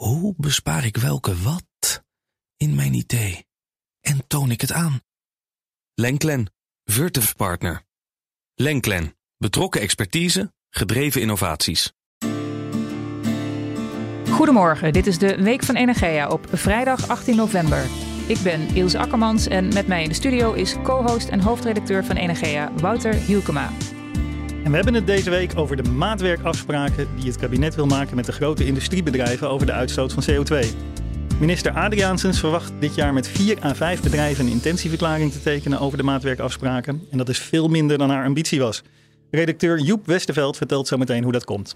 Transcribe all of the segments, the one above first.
Hoe bespaar ik welke wat in mijn idee? En toon ik het aan? Lenklen, Virtuf Partner. Lenklen, betrokken expertise, gedreven innovaties. Goedemorgen, dit is de Week van Energia op vrijdag 18 november. Ik ben Ilse Akkermans en met mij in de studio is co-host en hoofdredacteur van Energia Wouter Hielkema. En we hebben het deze week over de maatwerkafspraken die het kabinet wil maken met de grote industriebedrijven over de uitstoot van CO2. Minister Adriaansens verwacht dit jaar met vier à vijf bedrijven een intentieverklaring te tekenen over de maatwerkafspraken. En dat is veel minder dan haar ambitie was. Redacteur Joep Westerveld vertelt zo meteen hoe dat komt.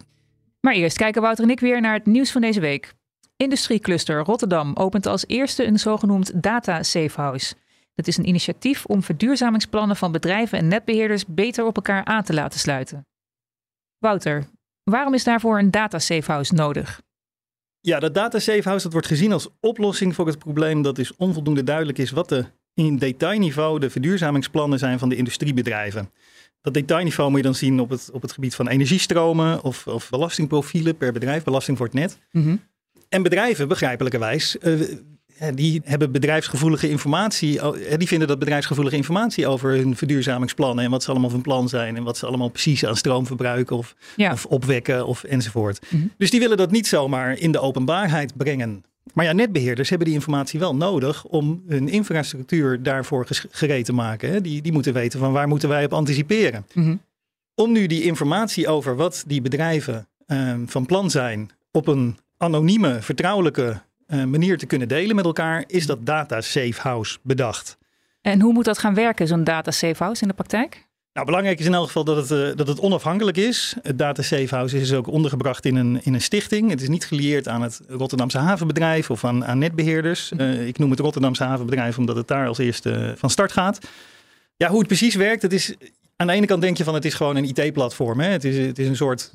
Maar eerst kijken Wouter en ik weer naar het nieuws van deze week. Industriecluster Rotterdam opent als eerste een zogenoemd data safe Dat is een initiatief om verduurzamingsplannen van bedrijven en netbeheerders beter op elkaar aan te laten sluiten. Wouter, waarom is daarvoor een data safe house nodig? Ja, dat data safe house dat wordt gezien als oplossing voor het probleem dat is onvoldoende duidelijk is wat de in detailniveau de verduurzamingsplannen zijn van de industriebedrijven. Dat detailniveau moet je dan zien op het, op het gebied van energiestromen of, of belastingprofielen per bedrijf, belasting voor het net. Mhm. En bedrijven, begrijpelijkerwijs, uh, die hebben bedrijfsgevoelige informatie. Die vinden dat bedrijfsgevoelige informatie over hun verduurzamingsplannen en wat ze allemaal van plan zijn en wat ze allemaal precies aan stroom verbruiken of, of opwekken of enzovoort. Mhm. Dus die willen dat niet zomaar in de openbaarheid brengen. Maar ja, netbeheerders hebben die informatie wel nodig om hun infrastructuur daarvoor gereed te maken. Hè. Die, die moeten weten van waar moeten wij op anticiperen. Mhm. Om nu die informatie over wat die bedrijven ehm, van plan zijn op een anonieme, vertrouwelijke uh, manier te kunnen delen met elkaar, is dat data safe house bedacht. En hoe moet dat gaan werken, zo'n data safe house in de praktijk? Nou, belangrijk is in elk geval dat het, uh, dat het onafhankelijk is. Het Data Safe House is ook ondergebracht in een, in een stichting. Het is niet gelieerd aan het Rotterdamse havenbedrijf of aan, aan netbeheerders. Uh, ik noem het Rotterdamse havenbedrijf omdat het daar als eerste van start gaat. Ja, hoe het precies werkt, het is, aan de ene kant denk je van het is gewoon een IT-platform. Het is, het is een soort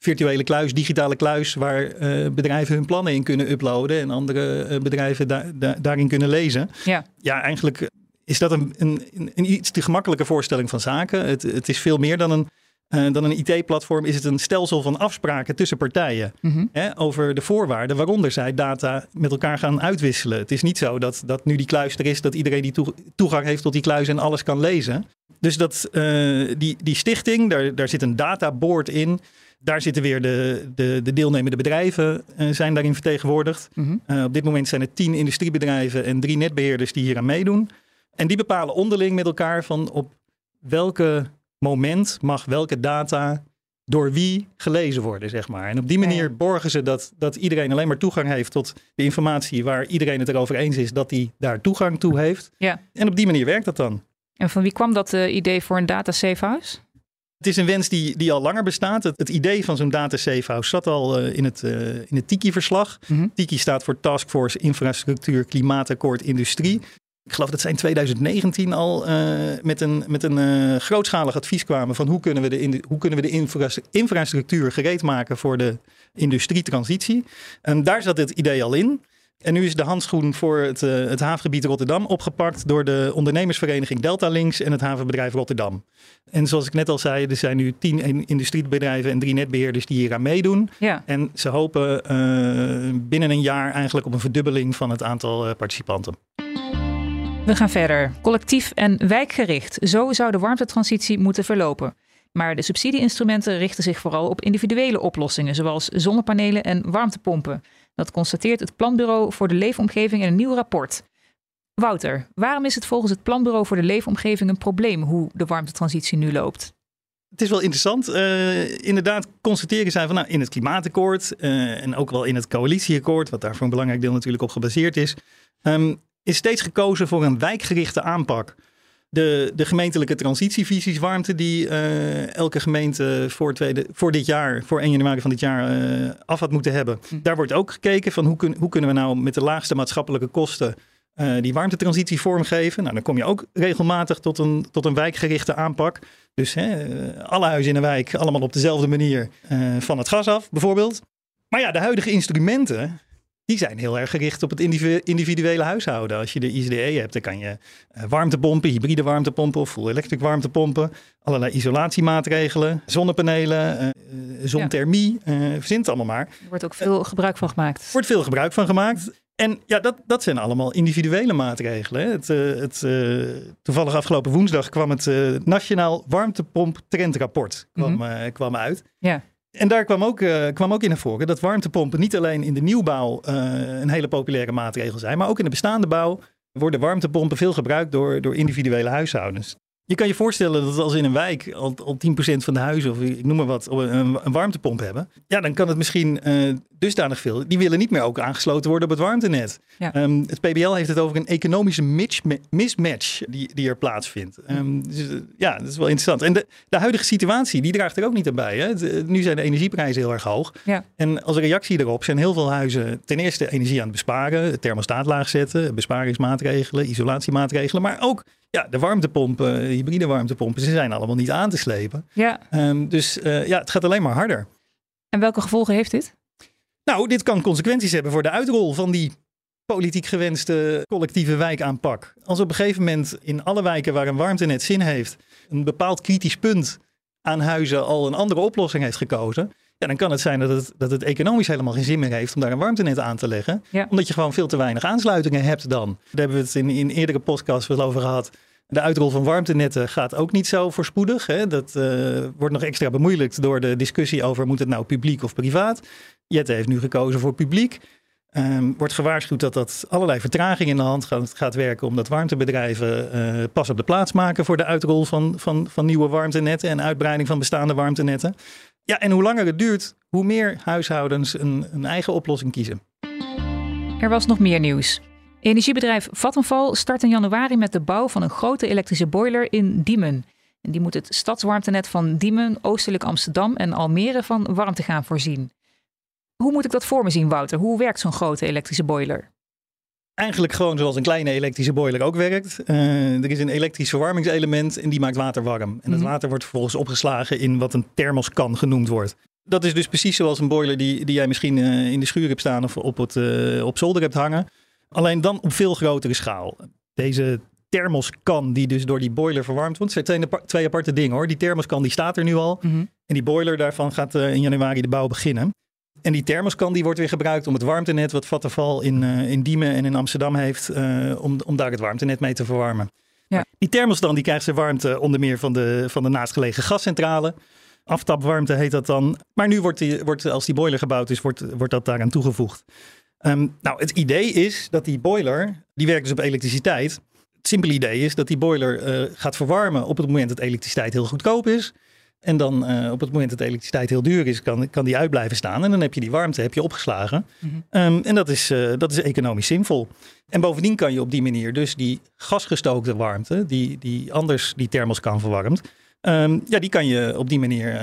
virtuele kluis, digitale kluis, waar uh, bedrijven hun plannen in kunnen uploaden en andere uh, bedrijven da da daarin kunnen lezen. Ja, ja eigenlijk is dat een, een, een, iets te gemakkelijke voorstelling van zaken. Het, het is veel meer dan een, uh, dan een IT-platform, is het een stelsel van afspraken tussen partijen mm -hmm. hè, over de voorwaarden waaronder zij data met elkaar gaan uitwisselen. Het is niet zo dat, dat nu die kluis er is, dat iedereen die toegang heeft tot die kluis en alles kan lezen. Dus dat, die, die stichting, daar, daar zit een databoard in. Daar zitten weer de, de, de deelnemende bedrijven uh, zijn daarin vertegenwoordigd. Mm -hmm. uh, op dit moment zijn er tien industriebedrijven en drie netbeheerders die hier aan meedoen. En die bepalen onderling met elkaar van op welke moment mag welke data door wie gelezen worden, zeg maar. En op die manier borgen ze dat, dat iedereen alleen maar toegang heeft tot de informatie waar iedereen het erover eens is dat hij daar toegang toe heeft. Ja. En op die manier werkt dat dan. En van wie kwam dat uh, idee voor een data safe house? Het is een wens die, die al langer bestaat. Het, het idee van zo'n data safe house zat al uh, in het, uh, in het TIKI-verslag. Mm -hmm. TIKI staat voor Task Force Infrastructuur Klimaatakkoord Industrie. Ik geloof dat zij in 2019 al uh, met een, met een grootschalig advies kwamen van hoe kunnen we de, in, hoe kunnen we de infra infrastructuur gereed maken voor de industrietransitie. En daar zat het idee al in. En nu is de handschoen voor het, uh, het havengebied Rotterdam opgepakt door de ondernemersvereniging Delta Links en het havenbedrijf Rotterdam. En zoals ik net al zei, er zijn nu tien industriebedrijven en drie netbeheerders die hier aan meedoen. Ja. En ze hopen uh, binnen een jaar eigenlijk op een verdubbeling van het aantal uh, participanten. We gaan verder. Collectief en wijkgericht. Zo zou de warmtetransitie moeten verlopen. Maar de subsidieinstrumenten richten zich vooral op individuele oplossingen, zoals zonnepanelen en warmtepompen. Dat constateert het Planbureau voor de Leefomgeving in een nieuw rapport. Wouter, waarom is het volgens het Planbureau voor de Leefomgeving een probleem hoe de warmtetransitie nu loopt? Het is wel interessant. Uh, inderdaad constateren zij van nou, in het klimaatakkoord uh, en ook wel in het coalitieakkoord, wat daar voor een belangrijk deel natuurlijk op gebaseerd is, um, is steeds gekozen voor een wijkgerichte aanpak. De, de gemeentelijke transitievisies warmte die uh, elke gemeente voor, tweede, voor dit jaar, voor 1 januari van dit jaar uh, af had moeten hebben. Hm. Daar wordt ook gekeken van hoe, kun, hoe kunnen we nou met de laagste maatschappelijke kosten uh, die warmtetransitie vormgeven. Nou, dan kom je ook regelmatig tot een, tot een wijkgerichte aanpak. Dus hè, alle huizen in een wijk allemaal op dezelfde manier van het gas af bijvoorbeeld. Maar ja, de huidige instrumenten die zijn heel erg gericht op het individuele huishouden. Als je de ICDE hebt, dan kan je uh, warmtepompen, hybride warmtepompen of full electric warmtepompen, allerlei isolatiemaatregelen, zonnepanelen, uh, zonthermie, uh, verzint allemaal maar. Er wordt ook veel gebruik van gemaakt. Er wordt veel gebruik van gemaakt. En ja, dat, dat zijn allemaal individuele maatregelen. Het, het, toevallig afgelopen woensdag kwam het Nationaal Warmtepomp Trendrapport kwam, mm kwam uit. Ja. En daar kwam ook, uh, kwam ook in naar voren dat warmtepompen niet alleen in de nieuwbouw uh, een hele populaire maatregel zijn, maar ook in de bestaande bouw worden warmtepompen veel gebruikt door, door individuele huishoudens. Je kan je voorstellen dat als in een wijk al, al 10% van de huizen, of ik noem maar wat, een, een warmtepomp hebben. Ja, dan kan het misschien uh, dusdanig veel. Die willen niet meer ook aangesloten worden op het warmtenet. Um, het PBL heeft het over een economische mismatch die, die er plaatsvindt. Um, dus, uh, ja, dat is wel interessant. En de, de huidige situatie, die draagt er ook niet aan bij. Hè? De, nu zijn de energieprijzen heel erg hoog. Ja. En als reactie erop zijn heel veel huizen ten eerste energie aan het besparen. Het thermostaat laag zetten, besparingsmaatregelen, isolatiemaatregelen. Maar ook ja, de warmtepompen, hybride warmtepompen, ze zijn allemaal niet aan te slepen. Ja. Um, dus uh, ja, het gaat alleen maar harder. En welke gevolgen heeft dit? Nou, dit kan consequenties hebben voor de uitrol van die politiek gewenste collectieve wijkaanpak. Als op een gegeven moment in alle wijken waar een warmtenet zin heeft, een bepaald kritisch punt aan huizen al een andere oplossing heeft gekozen. Ja, dan kan het zijn dat het, dat het economisch helemaal geen zin meer heeft om daar een warmtenet aan te leggen. Ja. Omdat je gewoon veel te weinig aansluitingen hebt dan. Daar hebben we het in, in eerdere podcasts wel over gehad. De uitrol van warmtenetten gaat ook niet zo voorspoedig. Hè? Dat uh, wordt nog extra bemoeilijkt door de discussie over moet het nou publiek of privaat. Jette heeft nu gekozen voor publiek. Um, wordt gewaarschuwd dat dat allerlei vertragingen in de hand gaat, gaat werken, omdat warmtebedrijven uh, pas op de plaats maken voor de uitrol van, van, van nieuwe warmtenetten en uitbreiding van bestaande warmtenetten. Ja, en hoe langer het duurt, hoe meer huishoudens een, een eigen oplossing kiezen. Er was nog meer nieuws. Energiebedrijf Vattenfall start in januari met de bouw van een grote elektrische boiler in Diemen. En die moet het stadswarmtenet van Diemen, Oostelijk Amsterdam en Almere van warmte gaan voorzien. Hoe moet ik dat voor me zien, Wouter? Hoe werkt zo'n grote elektrische boiler? Eigenlijk gewoon zoals een kleine elektrische boiler ook werkt. Uh, er is een elektrisch verwarmingselement en die maakt water warm. En dat mm -hmm. water wordt vervolgens opgeslagen in wat een thermoskan genoemd wordt. Dat is dus precies zoals een boiler die, die jij misschien uh, in de schuur hebt staan of op, het, uh, op zolder hebt hangen. Alleen dan op veel grotere schaal. Deze thermoskan die dus door die boiler verwarmd wordt. Het zijn twee, twee aparte dingen hoor. Die thermoskan die staat er nu al. Mm -hmm. En die boiler daarvan gaat in januari de bouw beginnen. En die thermoskan die wordt weer gebruikt om het warmtenet wat Vattenfall in, uh, in Diemen en in Amsterdam heeft, uh, om, om daar het warmtenet mee te verwarmen. Ja. Die thermoskan die krijgt zijn warmte onder meer van de, van de naastgelegen gascentrale. Aftapwarmte heet dat dan. Maar nu wordt, die, wordt als die boiler gebouwd is, wordt, wordt dat daaraan toegevoegd. Um, nou, het idee is dat die boiler, die werkt dus op elektriciteit. Het simpele idee is dat die boiler uh, gaat verwarmen op het moment dat elektriciteit heel goedkoop is. En dan uh, op het moment dat de elektriciteit heel duur is, kan, kan die uit blijven staan. En dan heb je die warmte heb je opgeslagen. Mhm. Um, en dat is, uh, dat is economisch zinvol. En bovendien kan je op die manier dus die gasgestookte warmte, die, die anders die thermoskan verwarmt, um, ja, die kan je op die manier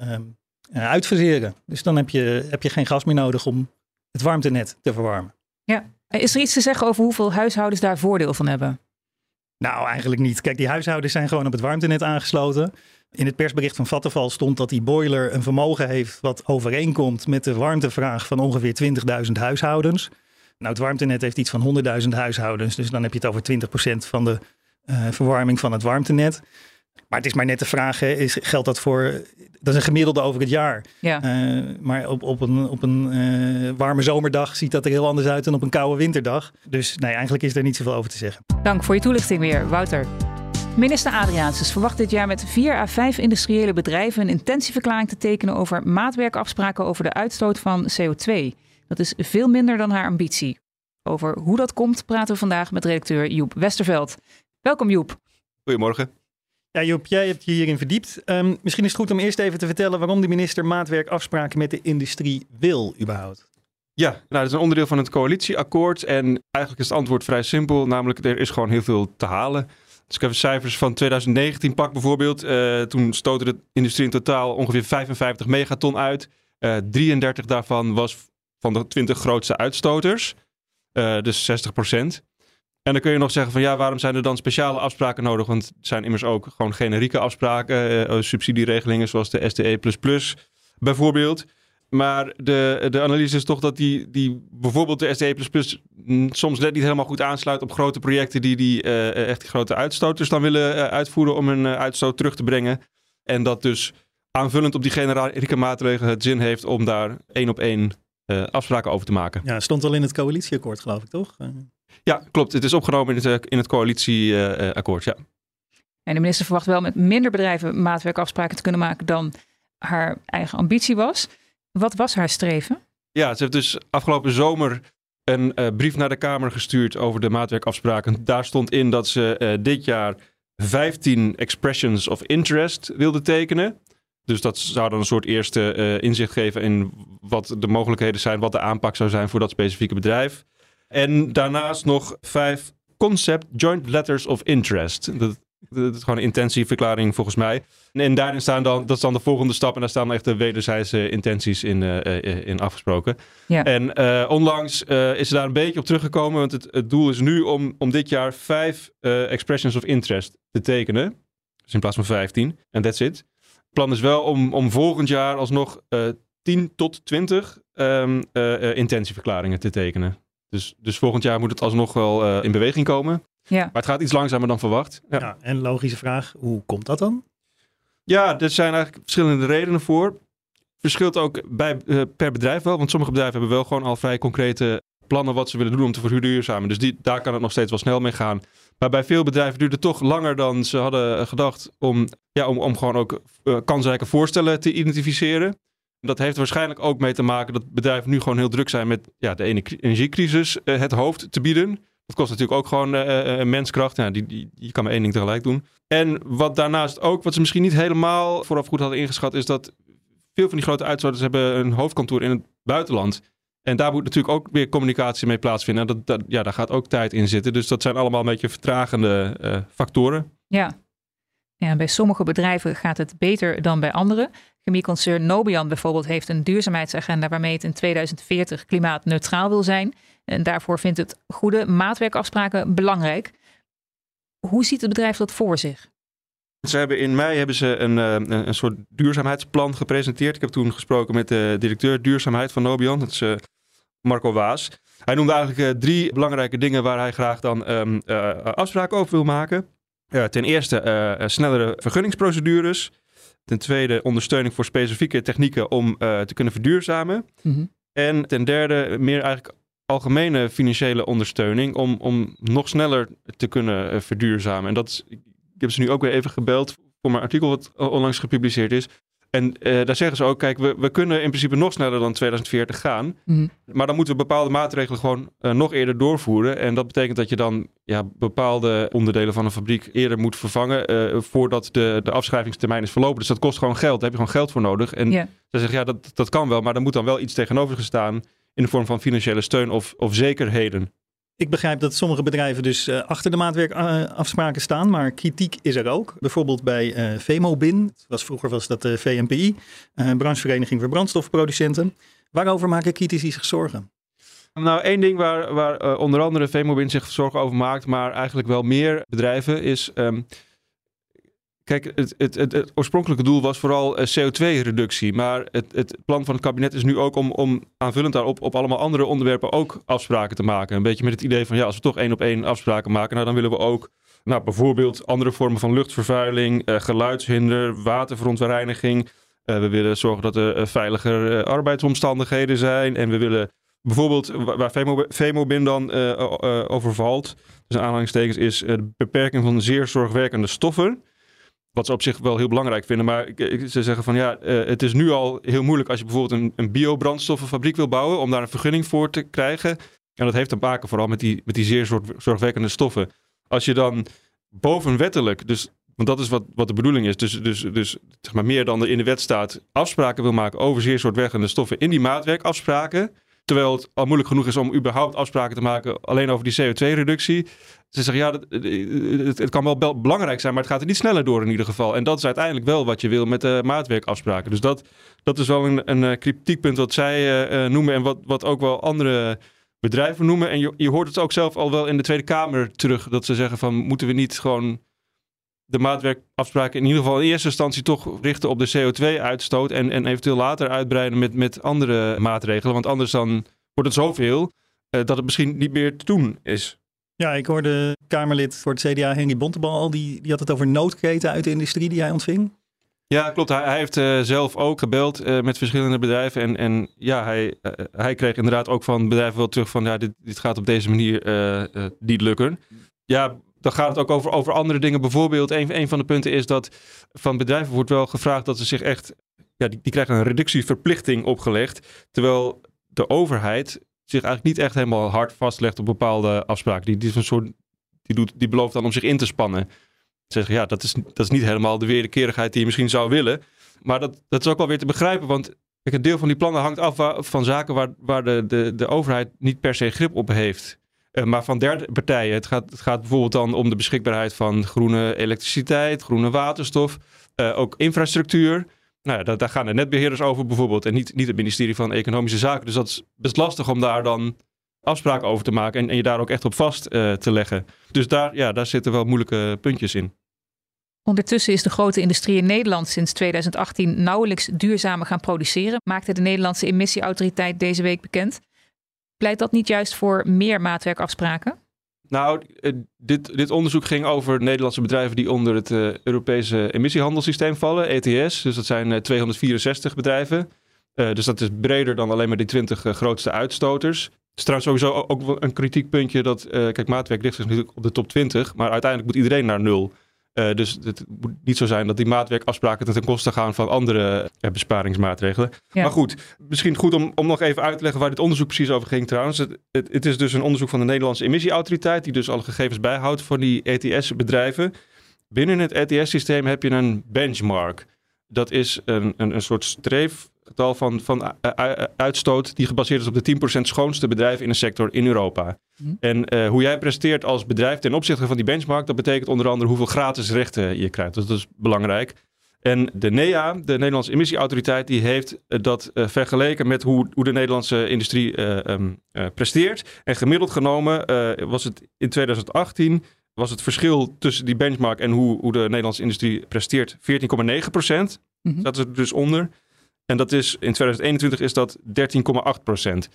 uh, um, uitfaseren. Dus dan heb je, heb je geen gas meer nodig om het warmtenet te verwarmen. Ja. Is er iets te zeggen over hoeveel huishoudens daar voordeel van hebben? Nou, eigenlijk niet. Kijk, die huishoudens zijn gewoon op het warmtenet aangesloten. In het persbericht van Vattenfall stond dat die boiler een vermogen heeft wat overeenkomt met de warmtevraag van ongeveer 20.000 huishoudens. Nou, het warmtenet heeft iets van 100.000 huishoudens, dus dan heb je het over 20% van de uh, verwarming van het warmtenet. Maar het is maar net de vraag, hè, is, geldt dat voor, dat is een gemiddelde over het jaar. Ja. Uh, maar op, op een, op een uh, warme zomerdag ziet dat er heel anders uit dan op een koude winterdag. Dus nee, eigenlijk is er niet zoveel over te zeggen. Dank voor je toelichting weer, Wouter. Minister Adriaansens verwacht dit jaar met 4 à 5 industriële bedrijven een intentieverklaring te tekenen over maatwerkafspraken over de uitstoot van CO2. Dat is veel minder dan haar ambitie. Over hoe dat komt praten we vandaag met redacteur Joep Westerveld. Welkom Joep. Goedemorgen. Ja, Joep, jij hebt je hierin verdiept. Um, misschien is het goed om eerst even te vertellen waarom de minister maatwerkafspraken met de industrie wil überhaupt. Ja, nou, dat is een onderdeel van het coalitieakkoord. En eigenlijk is het antwoord vrij simpel. Namelijk, er is gewoon heel veel te halen. Dus ik heb cijfers van 2019 pak bijvoorbeeld. Uh, toen stootte de industrie in totaal ongeveer 55 megaton uit. Uh, 33 daarvan was van de 20 grootste uitstoters. Uh, dus 60 procent. En dan kun je nog zeggen van ja, waarom zijn er dan speciale afspraken nodig? Want het zijn immers ook gewoon generieke afspraken, subsidieregelingen zoals de SDE++ bijvoorbeeld. Maar de, de analyse is toch dat die, die bijvoorbeeld de SDE++ soms net niet helemaal goed aansluit op grote projecten die, die uh, echt grote uitstoters dan willen uitvoeren om hun uitstoot terug te brengen. En dat dus aanvullend op die generieke maatregelen het zin heeft om daar één op één afspraken over te maken. Ja, stond al in het coalitieakkoord geloof ik toch? Ja, klopt. Het is opgenomen in het, in het coalitieakkoord, ja. En de minister verwacht wel met minder bedrijven maatwerkafspraken te kunnen maken dan haar eigen ambitie was. Wat was haar streven? Ja, ze heeft dus afgelopen zomer een uh, brief naar de Kamer gestuurd over de maatwerkafspraken. Daar stond in dat ze uh, dit jaar 15 expressions of interest wilde tekenen. Dus dat zou dan een soort eerste uh, inzicht geven in wat de mogelijkheden zijn, wat de aanpak zou zijn voor dat specifieke bedrijf. En daarnaast nog vijf concept joint letters of interest. Dat dat is gewoon een intentieverklaring volgens mij. En daarin staan dan, dat is dan de volgende stap. En daar staan echt de wederzijdse intenties in, uh, in afgesproken. Ja. En uh, onlangs is ze daar een beetje op teruggekomen. Want het, het doel is nu om, om dit jaar vijf expressions of interest te tekenen. Dus in plaats van vijftien. En that's it. Het plan is wel om, om volgend jaar alsnog 10 tot 20 um, intentieverklaringen te tekenen. Dus, dus volgend jaar moet het alsnog wel in beweging komen. Ja. Maar het gaat iets langzamer dan verwacht. Ja. ja. en logische vraag, hoe komt dat dan? Ja, er zijn eigenlijk verschillende redenen voor. Verschilt ook bij, uh, per bedrijf wel, want sommige bedrijven hebben wel gewoon al vrij concrete plannen wat ze willen doen om te verduurzamen. Dus die, daar kan het nog steeds wel snel mee gaan. Maar bij veel bedrijven duurt het toch langer dan ze hadden gedacht om, ja, om, om gewoon ook uh, kansrijke voorstellen te identificeren. Dat heeft waarschijnlijk ook mee te maken dat bedrijven nu gewoon heel druk zijn met ja, de energiecrisis uh, het hoofd te bieden. Dat kost natuurlijk ook gewoon uh, menskracht. Ja, die, die, je kan maar één ding tegelijk doen. En wat daarnaast ook, wat ze misschien niet helemaal vooraf goed hadden ingeschat, is dat veel van die grote uitstoters hebben een hoofdkantoor in het buitenland. En daar moet natuurlijk ook weer communicatie mee plaatsvinden. En dat, dat, ja, daar gaat ook tijd in zitten. Dus dat zijn allemaal een beetje vertragende factoren. Ja. ja, bij sommige bedrijven gaat het beter dan bij andere. Chemieconcern Nobian bijvoorbeeld heeft een duurzaamheidsagenda waarmee het in 2040 klimaatneutraal wil zijn. En daarvoor vindt het goede maatwerkafspraken belangrijk. Hoe ziet het bedrijf dat voor zich? Ze hebben in mei hebben ze een, eh, een soort duurzaamheidsplan gepresenteerd. Ik heb toen gesproken met de directeur duurzaamheid van Nobian. Dat is uh, Marco Waas. Hij noemde eigenlijk uh, drie belangrijke dingen waar hij graag dan um, afspraken over wil maken. ten eerste snellere vergunningsprocedures. Ten tweede ondersteuning voor specifieke technieken om te kunnen verduurzamen. Mm En ten derde meer eigenlijk algemene financiële ondersteuning om, om nog sneller te kunnen uh, verduurzamen. En dat is, ik heb ze nu ook weer even gebeld voor mijn artikel wat onlangs gepubliceerd is. En uh, daar zeggen ze ook, kijk, we, we kunnen in principe nog sneller dan 2040 gaan. Mm. Maar dan moeten we bepaalde maatregelen gewoon uh, nog eerder doorvoeren. En dat betekent dat je dan ja, bepaalde onderdelen van een fabriek eerder moet vervangen uh, voordat de, de afschrijvingstermijn is verlopen. Dus dat kost gewoon geld. Daar heb je gewoon geld voor nodig. En yeah. ze zeggen, ja, dat, dat kan wel, maar er moet dan wel iets tegenover gestaan in de vorm van financiële steun of, of zekerheden. Ik begrijp dat sommige bedrijven dus uh, achter de maatwerkafspraken staan, maar kritiek is er ook. Bijvoorbeeld bij uh, VEMOBIN, was, vroeger was dat de VMPI, uh, branchevereniging voor brandstofproducenten. Waarover maken critici zich zorgen? Nou, één ding waar, waar onder andere VEMOBIN zich zorgen over maakt, maar eigenlijk wel meer bedrijven, is um, Kijk, het, het, het, oorspronkelijke doel was vooral eh, CO2-reductie. Maar het, plan van het kabinet is nu ook om, om aanvullend daarop op allemaal andere onderwerpen ook afspraken te maken. Een beetje met het idee van ja, als we toch één op één afspraken maken, nou, dan willen we ook nou, bijvoorbeeld andere vormen van luchtvervuiling, uh, geluidshinder, waterverontreiniging. Uh, we willen zorgen dat er uh, veiliger arbeidsomstandigheden zijn. En we willen bijvoorbeeld, waar Femobin dan over valt, dus aanhalingstekens, is de beperking van zeer zorgwerkende stoffen. Wat ze op zich wel heel belangrijk vinden. Maar ze zeggen van ja, uh, het is nu al heel moeilijk als je bijvoorbeeld een, een biobrandstoffenfabriek wil bouwen. Om daar een vergunning voor te krijgen. En dat heeft te maken vooral met die, met die zeer zorg, zorgwekkende stoffen. Als je dan bovenwettelijk, dus, want dat is wat, wat de bedoeling is. Dus, dus, dus zeg maar meer dan er in de wet staat, afspraken wil maken over zeer zorgwekkende stoffen in die maatwerkafspraken. Terwijl het al moeilijk genoeg is om überhaupt afspraken te maken alleen over die CO2-reductie. Ze zeggen ja, het, het, kan wel belangrijk zijn, maar het gaat er niet sneller door in ieder geval. En dat is uiteindelijk wel wat je wil met de maatwerkafspraken. Dus dat, dat is wel een, een eh, kritiekpunt wat zij noemen en wat, wat ook wel andere bedrijven noemen. En je, je hoort het ook zelf al wel in de Tweede Kamer terug, dat ze zeggen van moeten we niet gewoon de maatwerkafspraken in ieder geval in eerste instantie toch richten op de CO2-uitstoot. En, en eventueel later uitbreiden met, met andere maatregelen. Want anders dan wordt het zoveel uh, dat het misschien niet meer te doen is. Ja, ik hoorde Kamerlid voor het CDA Henry Bontebal al. Die, die had het over noodkreten uit de industrie die hij ontving. Ja, klopt. Hij, hij heeft uh, zelf ook gebeld uh, met verschillende bedrijven. En, en ja, hij, uh, hij kreeg inderdaad ook van bedrijven wel terug van... ja, dit, dit gaat op deze manier niet lukken. Ja, dan gaat het ook over, over andere dingen. Bijvoorbeeld, een, een van de punten is dat van bedrijven wordt wel gevraagd... dat ze zich echt... Ja, die, die krijgen een reductieverplichting opgelegd. Terwijl de overheid zich eigenlijk niet echt helemaal hard vastlegt op bepaalde afspraken. Die, die, is een soort, die, doet, die belooft dan om zich in te spannen zeggen, ja, dat is, dat is niet helemaal de wederkerigheid die je misschien zou willen. Maar dat, dat is ook wel weer te begrijpen, want een deel van die plannen hangt af van zaken waar, waar de, de, de overheid niet per se grip op heeft. Uh, maar van derde partijen. Het gaat, het gaat bijvoorbeeld dan om de beschikbaarheid van groene elektriciteit, groene waterstof, uh, ook infrastructuur. Nou ja, daar, daar, gaan de netbeheerders over bijvoorbeeld en niet, niet het ministerie van Economische Zaken. Dus dat is best lastig om daar dan afspraken over te maken en, en je daar ook echt op vast uh, te leggen. Dus daar, ja, daar zitten wel moeilijke puntjes in. Ondertussen is de grote industrie in Nederland sinds 2018 nauwelijks duurzamer gaan produceren, maakte de Nederlandse emissieautoriteit deze week bekend. Pleit dat niet juist voor meer maatwerkafspraken? Nou, eh, dit, dit onderzoek ging over Nederlandse bedrijven die onder het uh, Europese emissiehandelssysteem vallen, ETS. Dus dat zijn uh, 264 bedrijven. Uh, dus dat is breder dan alleen maar die 20 grootste uitstoters. Het is trouwens sowieso ook een kritiekpuntje dat, kijk, maatwerk ligt zich natuurlijk op de top 20, maar uiteindelijk moet iedereen naar nul. Uh, dus het moet niet zo zijn dat die maatwerkafspraken ten koste gaan van andere uh, besparingsmaatregelen. Ja. Maar goed, misschien goed om, om nog even uit te leggen waar dit onderzoek precies over ging trouwens. Het, het, het, is dus een onderzoek van de Nederlandse emissieautoriteit, die dus alle gegevens bijhoudt van die ETS-bedrijven. Binnen het ETS-systeem heb je een benchmark. Dat is een, een, een soort streef getal van, van uitstoot die gebaseerd is op de 10% schoonste bedrijven in de sector in Europa. Mhm. En uh, hoe jij presteert als bedrijf ten opzichte van die benchmark, dat betekent onder andere hoeveel gratis rechten je krijgt. Dus dat is belangrijk. En de NEA, de Nederlandse Emissieautoriteit, die heeft dat uh, vergeleken met hoe, hoe de Nederlandse industrie uh, um, presteert. En gemiddeld genomen was het in 2018 was het verschil tussen die benchmark en hoe, hoe de Nederlandse industrie presteert 14,9 procent. Mm -hmm. Dat is er dus onder. En dat is in 2021 is dat 13,8 procent.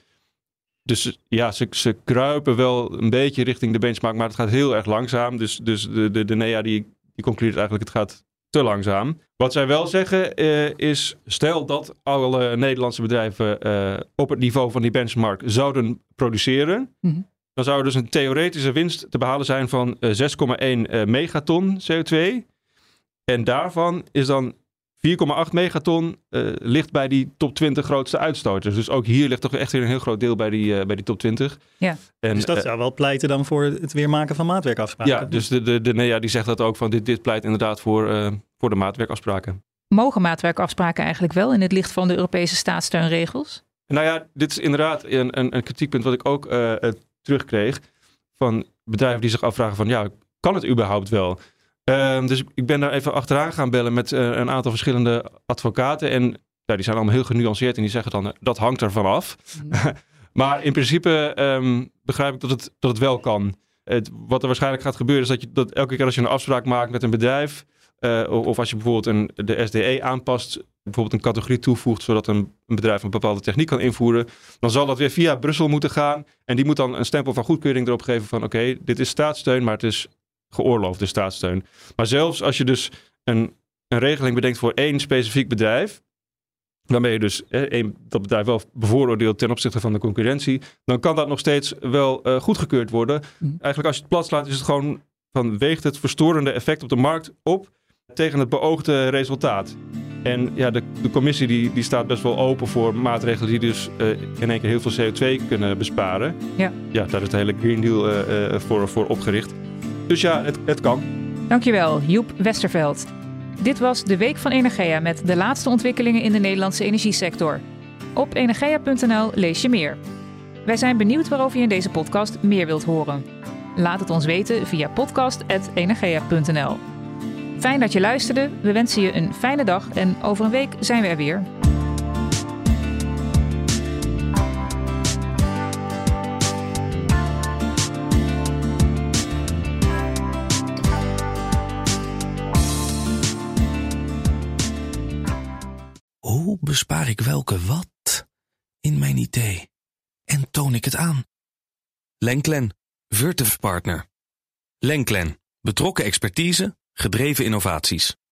Dus ja, ze, ze kruipen wel een beetje richting de benchmark, maar het gaat heel erg langzaam. Dus, dus de, de, de NEA die, die concludeert eigenlijk het gaat te langzaam. Wat zij wel zeggen uh, is, stel dat alle Nederlandse bedrijven uh, op het niveau van die benchmark zouden produceren, mm -hmm. dan zou er dus een theoretische winst te behalen zijn van uh, 6,1 megaton CO2. En daarvan is dan 4,8 megaton uh, ligt bij die top 20 grootste uitstoters. Dus ook hier ligt toch echt weer een heel groot deel bij die, uh, bij die top 20. Ja. En, dus dat uh, zou wel pleiten dan voor het weer maken van maatwerkafspraken. Ja, dus de, de, de NEA die zegt dat ook van dit, dit pleit inderdaad voor, voor de maatwerkafspraken. Mogen maatwerkafspraken eigenlijk wel in het licht van de Europese staatssteunregels? Nou ja, dit is inderdaad een, een, een kritiekpunt wat ik ook terugkreeg van bedrijven die zich afvragen van ja, kan het überhaupt wel? Um, dus ik ben daar even achteraan gaan bellen met uh, een aantal verschillende advocaten. En ja, die zijn allemaal heel genuanceerd en die zeggen dan, uh, dat hangt ervan af. Mm. maar in principe um, begrijp ik dat het, dat het wel kan. Het, wat er waarschijnlijk gaat gebeuren is dat, je, dat elke keer als je een afspraak maakt met een bedrijf... Uh, of als je bijvoorbeeld een, de SDE aanpast, bijvoorbeeld een categorie toevoegt... zodat een, een bedrijf een bepaalde techniek kan invoeren... dan zal dat weer via Brussel moeten gaan. En die moet dan een stempel van goedkeuring erop geven van... oké, okay, dit is staatssteun, maar het is geoorloofde staatssteun. Maar zelfs als je dus een, een regeling bedenkt voor één specifiek bedrijf, waarmee je dus een, dat bedrijf wel bevooroordeelt ten opzichte van de concurrentie, dan kan dat nog steeds wel uh, goedgekeurd worden. Mm. Eigenlijk als je het plat slaat, is het gewoon van weegt het verstorende effect op de markt op tegen het beoogde resultaat. En ja, de, de commissie die, die staat best wel open voor maatregelen die dus uh, in één keer heel veel CO2 kunnen besparen. Ja, ja daar is de hele Green Deal uh, voor, voor opgericht. Dus ja, het, het kan. Dankjewel, Joep Westerveld. Dit was de Week van Energia met de laatste ontwikkelingen in de Nederlandse energiesector. Op energia.nl lees je meer. Wij zijn benieuwd waarover je in deze podcast meer wilt horen. Laat het ons weten via podcast.energia.nl. Fijn dat je luisterde. We wensen je een fijne dag en over een week zijn we er weer. Bespaar ik welke wat in mijn idee en toon ik het aan? Lenklen, Virtuf Partner. Lenklen, betrokken expertise, gedreven innovaties.